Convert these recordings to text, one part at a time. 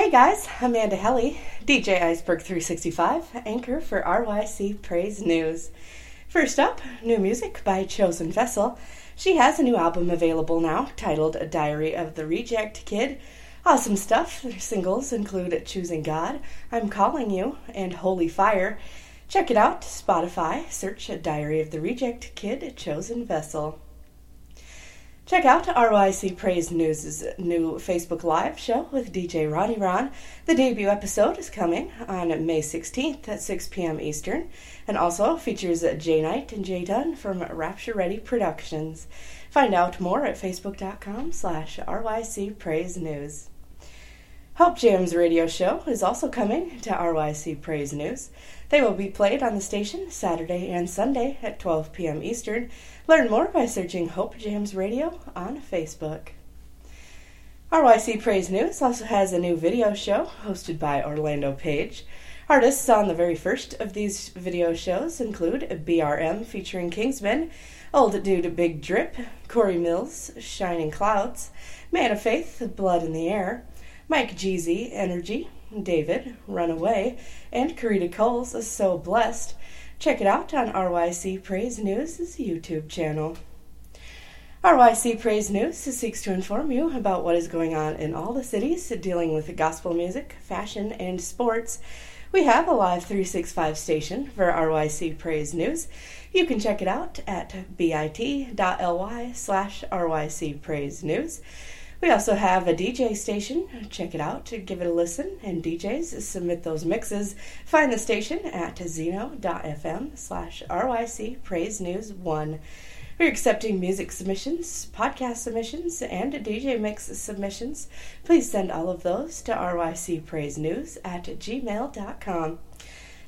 Hey guys, Amanda Helly, DJ Iceberg 365, anchor for RYC Praise News. First up, new music by Chosen Vessel. She has a new album available now titled A Diary of the Reject Kid. Awesome stuff. Their singles include Choosing God, I'm Calling You, and Holy Fire. Check it out, Spotify, search A Diary of the Reject Kid Chosen Vessel. Check out RYC Praise News' new Facebook Live show with DJ Ronnie Ron. The debut episode is coming on May 16th at 6 p.m. Eastern and also features Jay Knight and Jay Dunn from Rapture Ready Productions. Find out more at facebook.com slash RYC Praise News. Hope Jam's radio show is also coming to RYC Praise News. They will be played on the station Saturday and Sunday at 12 p.m. Eastern. Learn more by searching Hope Jams Radio on Facebook. RYC Praise News also has a new video show hosted by Orlando Page. Artists on the very first of these video shows include BRM featuring Kingsman, Old Dude Big Drip, Corey Mills, Shining Clouds, Man of Faith, Blood in the Air, Mike Jeezy, Energy, David, Runaway, and Karita Coles is So Blessed. Check it out on RYC Praise News' YouTube channel. RYC Praise News seeks to inform you about what is going on in all the cities dealing with gospel music, fashion, and sports. We have a live 365 station for RYC Praise News. You can check it out at bit.ly slash RYC Praise News. We also have a DJ station. Check it out, to give it a listen, and DJs submit those mixes. Find the station at zeno.fm slash RYC Praise News 1. We're accepting music submissions, podcast submissions, and DJ mix submissions. Please send all of those to rycpraisenews at gmail.com.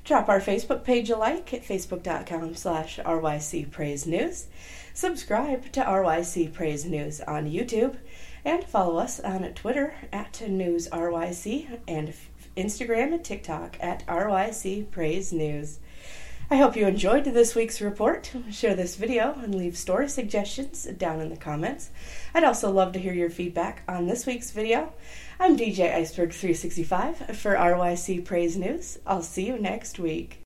Drop our Facebook page a like at facebook.com slash rycpraisenews. Subscribe to RYC Praise News on YouTube and follow us on Twitter at NewsRYC and Instagram and TikTok at RYC Praise News. I hope you enjoyed this week's report. Share this video and leave story suggestions down in the comments. I'd also love to hear your feedback on this week's video. I'm DJ Iceberg365 for RYC Praise News. I'll see you next week.